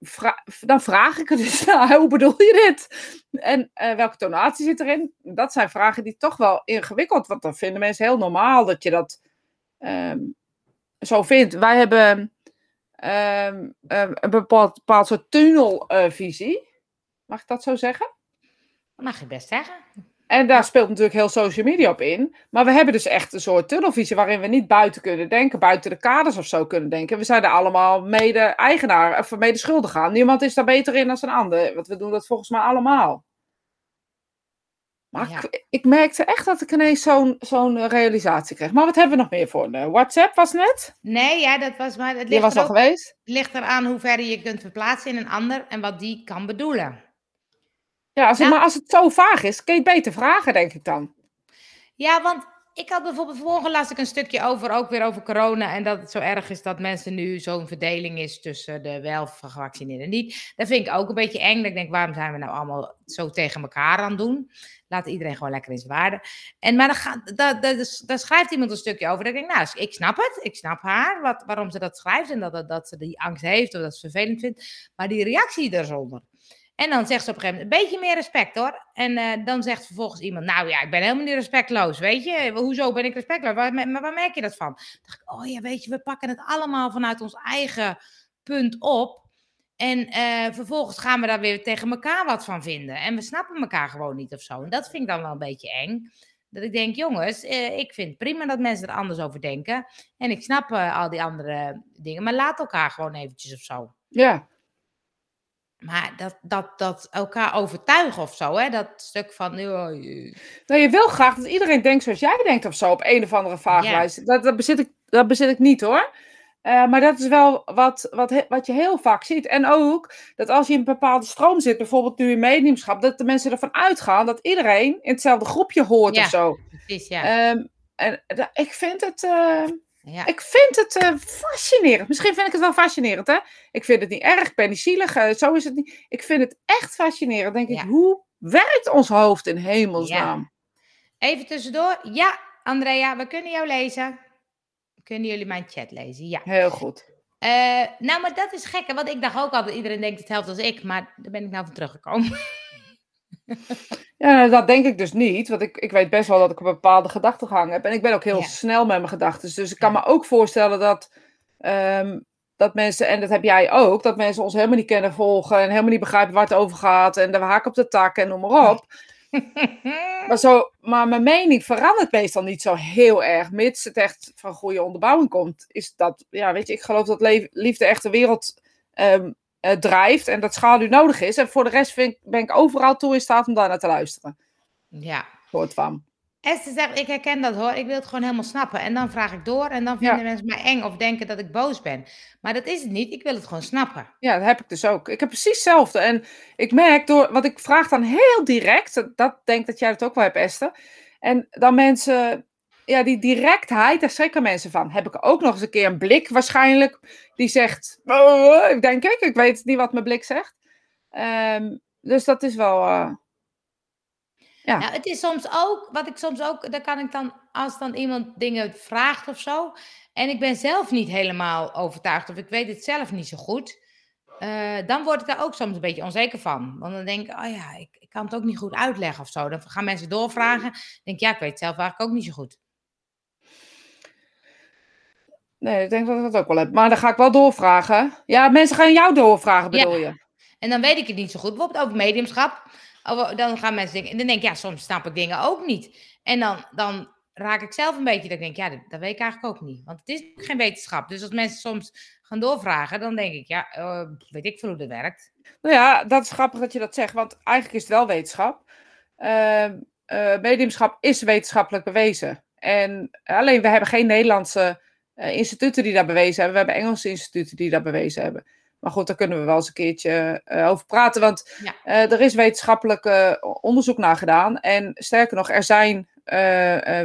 dan vraag ik er dus naar, hoe bedoel je dit? En eh, welke tonatie zit erin? Dat zijn vragen die toch wel ingewikkeld, want dan vinden mensen heel normaal dat je dat ehm, zo vindt. Wij hebben ehm, ehm, een bepaald, bepaald soort tunnelvisie. Mag ik dat zo zeggen? Mag je best zeggen. En daar speelt natuurlijk heel social media op in. Maar we hebben dus echt een soort tunnelvisie waarin we niet buiten kunnen denken, buiten de kaders of zo kunnen denken. We zijn er allemaal mede-eigenaar of mede schuldig aan. Niemand is daar beter in dan een ander. Want we doen dat volgens mij allemaal. Maar Ja. ik, ik merkte echt dat ik ineens zo'n zo'n eh, realisatie kreeg. Maar wat hebben we nog meer voor? een WhatsApp was net. Nee, ja, dat was maar. Het Die was ligt, al er ook, geweest. ligt eraan hoe ver je kunt verplaatsen in een ander en wat die kan bedoelen. Ja, als het, Ja. maar als het zo vaag is, kun je het beter vragen, denk ik dan. Ja, want ik had bijvoorbeeld vanmorgen las ik een stukje over, ook weer over corona. En dat het zo erg is dat mensen nu zo'n verdeling is tussen de wel gevaccineerden en niet. Dat vind ik ook een beetje eng. Dat Ik denk, waarom zijn we nou allemaal zo tegen elkaar aan het doen? Laat iedereen gewoon lekker in zijn waarde. En maar dan gaat, daar, schrijft iemand een stukje over. Dat ik denk, nou, ik snap het. Ik snap haar, wat, waarom ze dat schrijft. En dat, dat, dat ze die angst heeft of dat ze het vervelend vindt. Maar die reactie eronder. En dan zegt ze op een gegeven moment, een beetje meer respect hoor. En eh, dan zegt vervolgens iemand, nou ja, ik ben helemaal niet respectloos, weet je. Hoezo ben ik respectloos? Waar, maar waar merk je dat van? Dacht ik, oh ja, weet je, we pakken het allemaal vanuit ons eigen punt op. En eh, vervolgens gaan we daar weer tegen elkaar wat van vinden. En we snappen elkaar gewoon niet of zo. En dat vind ik dan wel een beetje eng. Dat ik denk, jongens, eh, ik vind prima dat mensen er anders over denken. En ik snap eh, al die andere dingen. Maar laat elkaar gewoon eventjes of zo. Ja, Maar dat, dat, dat elkaar overtuigen of zo, hè? Dat stuk van. je- Nou, je wil graag dat iedereen denkt zoals jij denkt of zo, op een of andere vraaglijst. Dat, dat, bezit ik, dat bezit ik niet hoor. Eh, maar dat is wel wat, wat, wat je heel vaak ziet. En ook dat als je in een bepaalde stroom zit, bijvoorbeeld nu in mediumschap, dat de mensen ervan uitgaan dat iedereen in hetzelfde groepje hoort Ja. of zo. Precies, ja. Ehm, en da- ik vind het, eh, ja. ik vind het eh, fascinerend. Misschien vind ik het wel fascinerend, hè? Ik vind het niet erg, ben niet zielig, eh, zo is het niet. Ik vind het echt fascinerend. Denk Ja. ik, hoe werkt ons hoofd in hemelsnaam? Even tussendoor. Ja, Andrea, we kunnen jou lezen. Kunnen jullie mijn chat lezen? Ja. Heel goed. Eh, nou, maar dat is gek, hè, want ik dacht ook altijd, iedereen denkt hetzelfde als ik, maar daar ben ik nou van teruggekomen. Ja, nou, dat denk ik dus niet. Want ik, ik weet best wel dat ik een bepaalde gedachtegang heb. En ik ben ook heel Ja. snel met mijn gedachten. Dus ik kan me ook voorstellen dat, ehm, dat mensen, en dat heb jij ook, dat mensen ons helemaal niet kennen volgen. En helemaal niet begrijpen waar het over gaat. En de haak op de tak en noem maar op. Maar, zo, maar mijn mening verandert meestal niet zo heel erg. Mits het echt van goede onderbouwing komt. Is dat, ja, weet je, ik geloof dat liefde echt de wereld ehm, eh, drijft. En dat schaduw nodig is. En voor de rest vind, ik- ben ik overal toe in staat om daar naar te luisteren. ja. Soort van. Esther zegt, ik herken dat hoor, ik wil het gewoon helemaal snappen. En dan vraag ik door en dan Ja. vinden mensen mij eng of denken dat ik boos ben. Maar dat is het niet, ik wil het gewoon snappen. Ja, dat heb ik dus ook. Ik heb precies hetzelfde. En ik merk door, want ik vraag dan heel direct, dat- dat denk dat jij het ook wel hebt, Esther. En dan mensen, ja, die directheid, daar schrikken mensen van. Heb ik ook nog eens een keer een blik waarschijnlijk, die zegt, "Oh, ik denk ik, ik weet niet wat mijn blik zegt. Ehm, dus dat is wel, eh, Ja. Nou, het is soms ook, wat ik soms ook, daar kan ik dan, als dan iemand dingen vraagt of zo, en ik ben zelf niet helemaal overtuigd, of ik weet het zelf niet zo goed, eh, dan word ik daar ook soms een beetje onzeker van. Want dan denk ik, oh ja, ik, ik kan het ook niet goed uitleggen of zo. Dan gaan mensen doorvragen. Dan denk ik, ja, ik weet het zelf eigenlijk ook niet zo goed. Nee, ik denk dat ik dat ook wel heb. Maar dan ga ik wel doorvragen. Ja, mensen gaan jou doorvragen, bedoel je? En dan weet ik het niet zo goed. Bijvoorbeeld over mediumschap. Over- Dan gaan mensen denken, en dan denk ik, ja, soms snap ik dingen ook niet. En dan, dan raak ik zelf een beetje, dat ik denk, ja, dat, dat weet ik eigenlijk ook niet. Want het is geen wetenschap. Dus als mensen soms gaan doorvragen, dan denk ik, ja, eh, weet ik veel hoe dat werkt. Nou ja, dat is grappig dat je dat zegt, want eigenlijk is het wel wetenschap. Eh, mediumschap is wetenschappelijk bewezen. En alleen we hebben geen Nederlandse eh, instituten die dat bewezen hebben. We hebben Engelse instituten die dat bewezen hebben. Maar goed, daar kunnen we wel eens een keertje eh, over praten. Want Ja. eh, er is wetenschappelijk onderzoek naar gedaan. En sterker nog, er zijn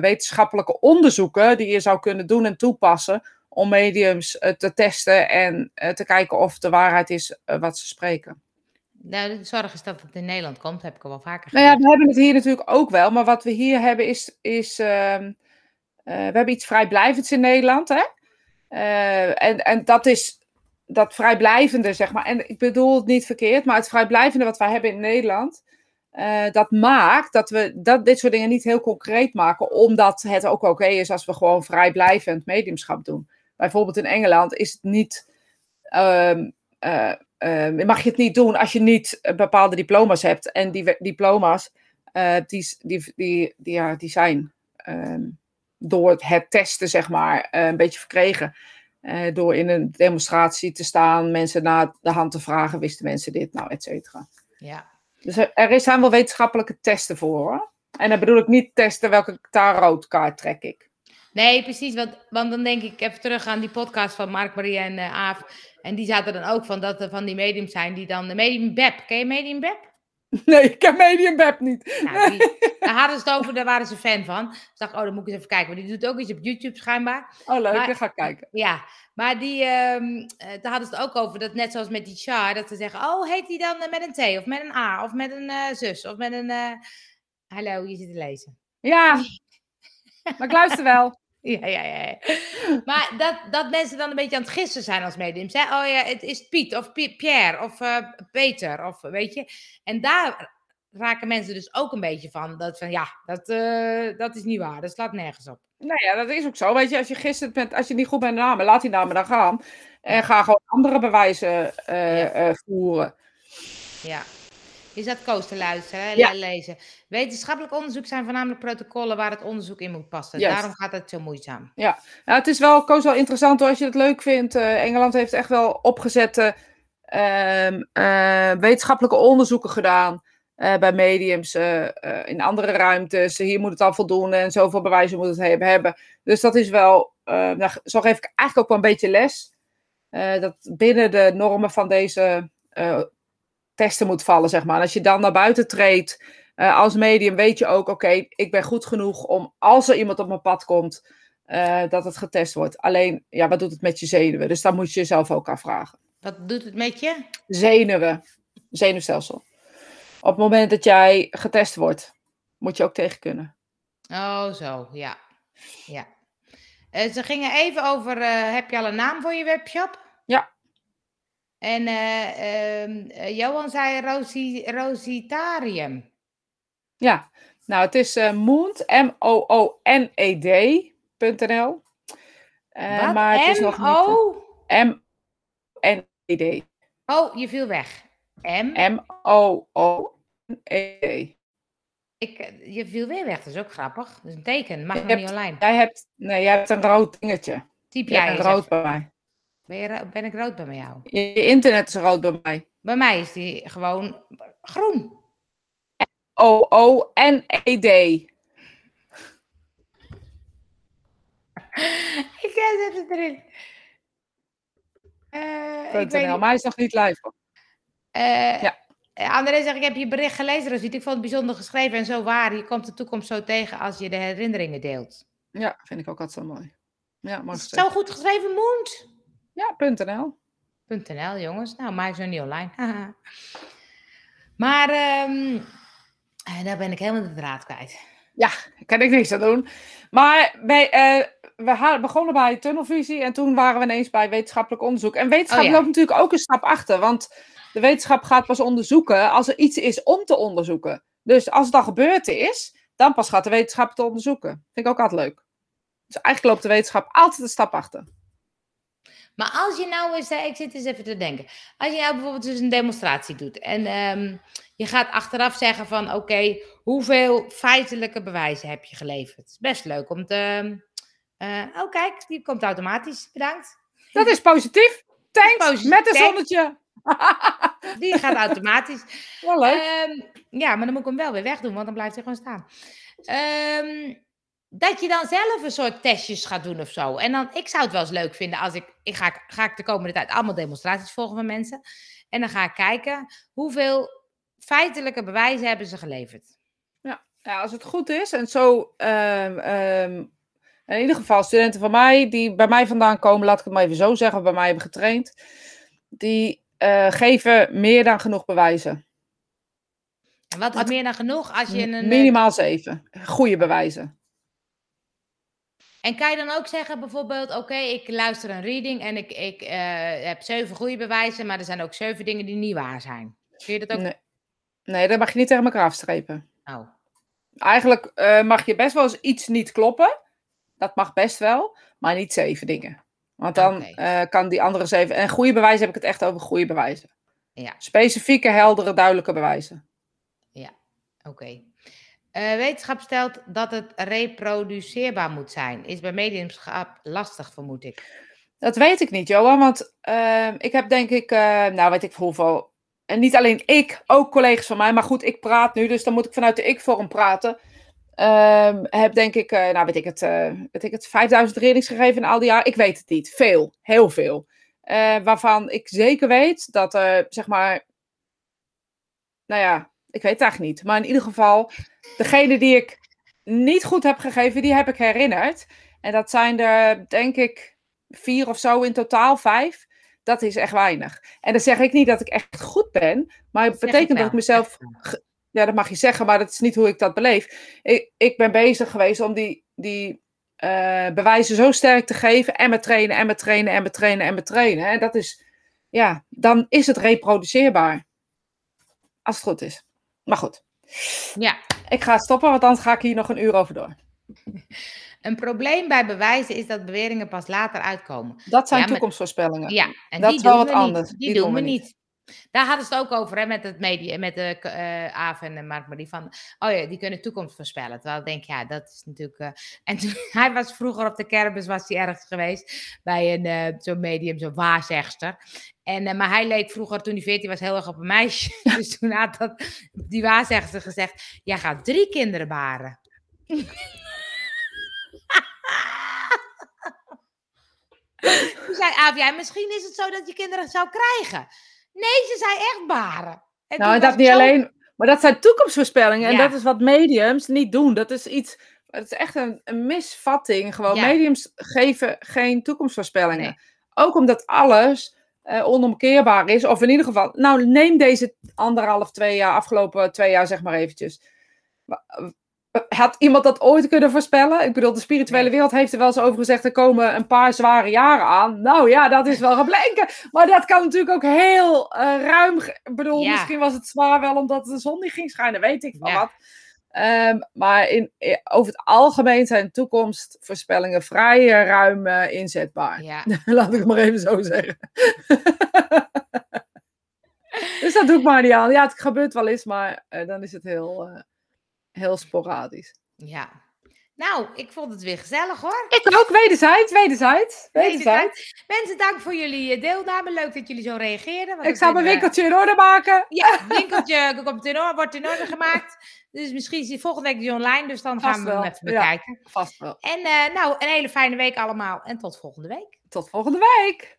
wetenschappelijke onderzoeken die je zou kunnen doen en toepassen. Om mediums te testen en te kijken of de waarheid is wat ze spreken. Nou, de zorg is dat het in Nederland komt, heb ik al wel vaker Nou ja, gezegd. we hebben het hier natuurlijk ook wel. Maar wat we hier hebben is. is ehm, eh, we hebben iets vrijblijvends in Nederland. Hè? Eh, en, en dat is dat vrijblijvende, zeg maar. En ik bedoel het niet verkeerd, maar het vrijblijvende wat wij hebben in Nederland. eh, dat maakt dat we dat, dit soort dingen niet heel concreet maken, omdat het ook oké is als we gewoon vrijblijvend mediumschap doen. Bijvoorbeeld in Engeland is het niet. ehm, eh, eh, mag je het niet doen als je niet eh, bepaalde diploma's hebt. En die diploma's, eh, die, die, die, die, ja, die zijn ehm, door het testen, zeg maar, eh, een beetje verkregen. Eh, door in een demonstratie te staan, mensen naar de hand te vragen, wisten mensen dit, nou, et cetera. Ja. Dus er, is- zijn wel wetenschappelijke testen voor, hoor. En dan bedoel ik niet testen welke tarotkaart trek ik. Nee, precies. Want, want dan denk ik even terug aan die podcast van Mark, Marie en eh, Aaf. En die zaten dan ook van dat er van die mediums zijn die dan de medium Beb. Ken je medium Beb? Nee, ik heb Medium Web niet. Nou, die, daar hadden ze het over, daar waren ze fan van. Dus ik dacht, oh, dan moet ik eens even kijken. Want die doet ook iets op YouTube schijnbaar. Oh, leuk, Maar- dan ga ik kijken. Ja, maar die, eh, daar hadden ze het ook over, dat net zoals met die char, dat ze zeggen, oh, heet die dan eh, met een T of met een A of met een eh, zus of met een... Hallo, je zit te lezen. Ja, maar ik luister wel. Ja, ja, ja. Maar dat, dat mensen dan een beetje aan het gissen zijn als mediums. Hè? Oh ja, het is Piet of Pi- Pierre of eh, Peter of weet je. En daar raken mensen dus ook een beetje van. Dat van ja, dat, eh, dat is niet waar. Dat slaat nergens op. Nou ja, dat is ook zo. Weet je, als je gisteren bent, als je niet goed bent met namen, laat die namen dan gaan. En ga gewoon andere bewijzen Ja. eh, voeren. Ja. Je zat Koos te luisteren, Ja. le- lezen. Wetenschappelijk onderzoek zijn voornamelijk protocollen waar het onderzoek in moet passen. Daarom gaat het zo moeizaam. Nou, het is wel, Koos, wel interessant hoor, als je het leuk vindt. Eh, Engeland heeft echt wel opgezette ehm, eh, wetenschappelijke onderzoeken gedaan. eh, bij mediums in andere ruimtes. Hier moet het al voldoen en zoveel bewijzen moet het he- hebben. Dus dat is wel, nou, zo geef ik eigenlijk ook wel een beetje les. dat binnen de normen van deze testen moet vallen, zeg maar. En als je dan naar buiten treedt eh, als medium, weet je ook, oké, ik ben goed genoeg om als er iemand op mijn pad komt, eh, dat het getest wordt. Alleen, ja, wat doet het met je zenuwen? Dus dan moet je jezelf ook afvragen. Wat doet het met je? Zenuwen, zenuwstelsel. Op het moment dat jij getest wordt, moet je ook tegen kunnen. Oh, zo, ja. ja. Eh, ze gingen even over, heb je al een naam voor je webshop? Ja. En eh, Johan zei Rosi, Rositarium. Ja, nou, het is eh Moond, M-O-O-N-E-D.nl. Maar het is nog niet... M-O? M-O-N-E-D. Oh, je viel weg. M? M-O-O-N-E-D. Ik, je viel weer weg, dat is ook grappig. Dat is een teken, mag nog hebt- niet online. Jij hebt, nee, jij hebt een rood dingetje. Typ hebt jij een rood bij mij. Ben, je, ben ik rood bij jou? Je, internet is rood bij mij. Bij mij is die gewoon groen. O-O-N-E-D. Ik eh, zet het erin. Eh, ik weet Maar hij is nog niet live. Eh, Ja. André zegt, ik heb je bericht gelezen. Ik vond het bijzonder geschreven en zo waar. Je komt de toekomst zo tegen als je de herinneringen deelt. Ja, vind ik ook altijd zo mooi. Ja, mooi zo goed geschreven, Moont? Ja, .nl. .nl, jongens. Nou, maar nog niet online. Maar, ehm eh, daar ben ik helemaal de draad kwijt. Ja, daar kan ik niks aan doen. Maar bij, eh, we begonnen bij tunnelvisie en toen waren we ineens bij wetenschappelijk onderzoek. En wetenschap Oh ja. loopt natuurlijk ook een stap achter, want de wetenschap gaat pas onderzoeken als er iets is om te onderzoeken. Dus als het al gebeurd is, dan pas gaat de wetenschap het onderzoeken. Vind ik ook altijd leuk. Dus eigenlijk loopt de wetenschap altijd een stap achter. Maar als je nou eens, hè, ik zit eens even te denken. Als je nou bijvoorbeeld dus een demonstratie doet en ehm, je gaat achteraf zeggen van oké, hoeveel feitelijke bewijzen heb je geleverd? Is Best leuk om te. eh, oh kijk, die komt automatisch. Bedankt. Dat is positief. Thanks, Positief, met een zonnetje. Die gaat automatisch. Wel leuk. Ehm, ja, maar dan moet ik hem wel weer wegdoen, want dan blijft hij gewoon staan. Ehm, dat je dan zelf een soort testjes gaat doen of zo. En dan, ik zou het wel eens leuk vinden als ik, ik ga, ga ik de komende tijd allemaal demonstraties volgen van mensen. En dan ga ik kijken hoeveel feitelijke bewijzen hebben ze geleverd. Ja, als het goed is en zo, ehm, ehm, in ieder geval studenten van mij die bij mij vandaan komen, laat ik het maar even zo zeggen, bij mij hebben getraind, die eh, geven meer dan genoeg bewijzen. En wat is meer dan genoeg als je een... eh, Minimaal zeven. Goede bewijzen. En kan je dan ook zeggen bijvoorbeeld, oké, ik luister een reading en ik, ik eh, heb zeven goede bewijzen, maar er zijn ook zeven dingen die niet waar zijn. Kun je dat ook... Nee. nee, dat mag je niet tegen elkaar afstrepen. Oh, Eigenlijk eh, mag je best wel eens iets niet kloppen. Dat mag best wel, maar niet zeven dingen. Want dan eh, kan die andere zeven. En goede bewijzen heb ik het echt over goede bewijzen. ja. Specifieke, heldere, duidelijke bewijzen. Oké. Eh, wetenschap stelt dat het reproduceerbaar moet zijn. Is bij mediumschap lastig, vermoed ik. Dat weet ik niet, Johan. Want ehm, ik heb denk ik, eh, nou weet ik hoeveel. En niet alleen ik, ook collega's van mij. Maar goed, ik praat nu, dus dan moet ik vanuit de ik-vorm praten. Ehm, heb denk ik, eh, nou weet ik het, weet ik het, 5000 readings gegeven in al die jaren. Ik weet het niet. Veel, heel veel. Waarvan ik zeker weet dat zeg maar, nou ja, ik weet het eigenlijk niet. Maar in ieder geval, degene die ik niet goed heb gegeven, die heb ik herinnerd. En dat zijn er, denk ik, vier of zo in totaal, vijf. Dat is echt weinig. En dan zeg ik niet dat ik echt goed ben, maar het betekent dat ik mezelf ja, dat mag je zeggen, maar dat is niet hoe ik dat beleef. Ik, ik ben bezig geweest om die, die eh, bewijzen zo sterk te geven. En met trainen, en met trainen, en met trainen, en met trainen. En dat is, ja, dan is het reproduceerbaar. Als het goed is. Maar goed, Ja, ik ga stoppen, want anders ga ik hier nog een uur over door. een probleem bij bewijzen is dat beweringen pas later uitkomen. Dat zijn Ja, toekomstvoorspellingen. Ja, en Dat die is wel wat we anders. Die, doen, we niet. Daar hadden ze het ook over hè, met het media, met de uh, Aaf en de Mark Marie van, oh ja, die kunnen toekomst voorspellen. Terwijl ik denk, ja, dat is natuurlijk. uh, en toen, hij was vroeger op de kermis, was hij ergens geweest bij een uh, zo'n medium, zo'n waarzegster. En, maar hij leek vroeger, toen hij 14 was, heel erg op een meisje. dus toen had dat, die waarzegster gezegd, jij gaat drie kinderen baren. Toen zei Aaf, ja, misschien is het zo dat je kinderen zou krijgen. Nee, ze zei echt baren. En nou, en dat niet zo... alleen, maar dat zijn toekomstvoorspellingen. Ja. En dat is wat mediums niet doen. Dat is iets, het is echt een, een misvatting. Gewoon, ja. mediums geven geen toekomstvoorspellingen. Nee. Ook omdat alles uh, onomkeerbaar is. Of in ieder geval, nou neem deze anderhalf, twee jaar, afgelopen twee jaar zeg maar eventjes. Had iemand dat ooit kunnen voorspellen? Ik bedoel, de spirituele wereld heeft er wel eens over gezegd, er komen een paar zware jaren aan. Nou ja, dat is wel gebleken. Maar dat kan natuurlijk ook heel uh, ruim. Ik bedoel, ja. misschien was het zwaar wel omdat de zon niet ging schijnen, weet ik van ja. wat. Um, maar in, in, over het algemeen zijn toekomstvoorspellingen vrij uh, ruim uh, inzetbaar. Ja. Laat ik het maar even zo zeggen. dus dat doe ik maar niet aan. Ja, het gebeurt wel eens, maar uh, dan is het heel, heel sporadisch. Ja. Nou, ik vond het weer gezellig hoor. Ik ook, wederzijds, wederzijds. wederzijds. Mensen, dank voor jullie deelname. Leuk dat jullie zo reageerden. Ik zal mijn winkeltje in orde maken. Ja, winkeltje komt in orde, wordt in orde gemaakt. Dus misschien is die volgende week die online, dus dan vast gaan we wel. hem even bekijken. Ja, vast wel. En uh, nou, een hele fijne week allemaal en tot volgende week. Tot volgende week.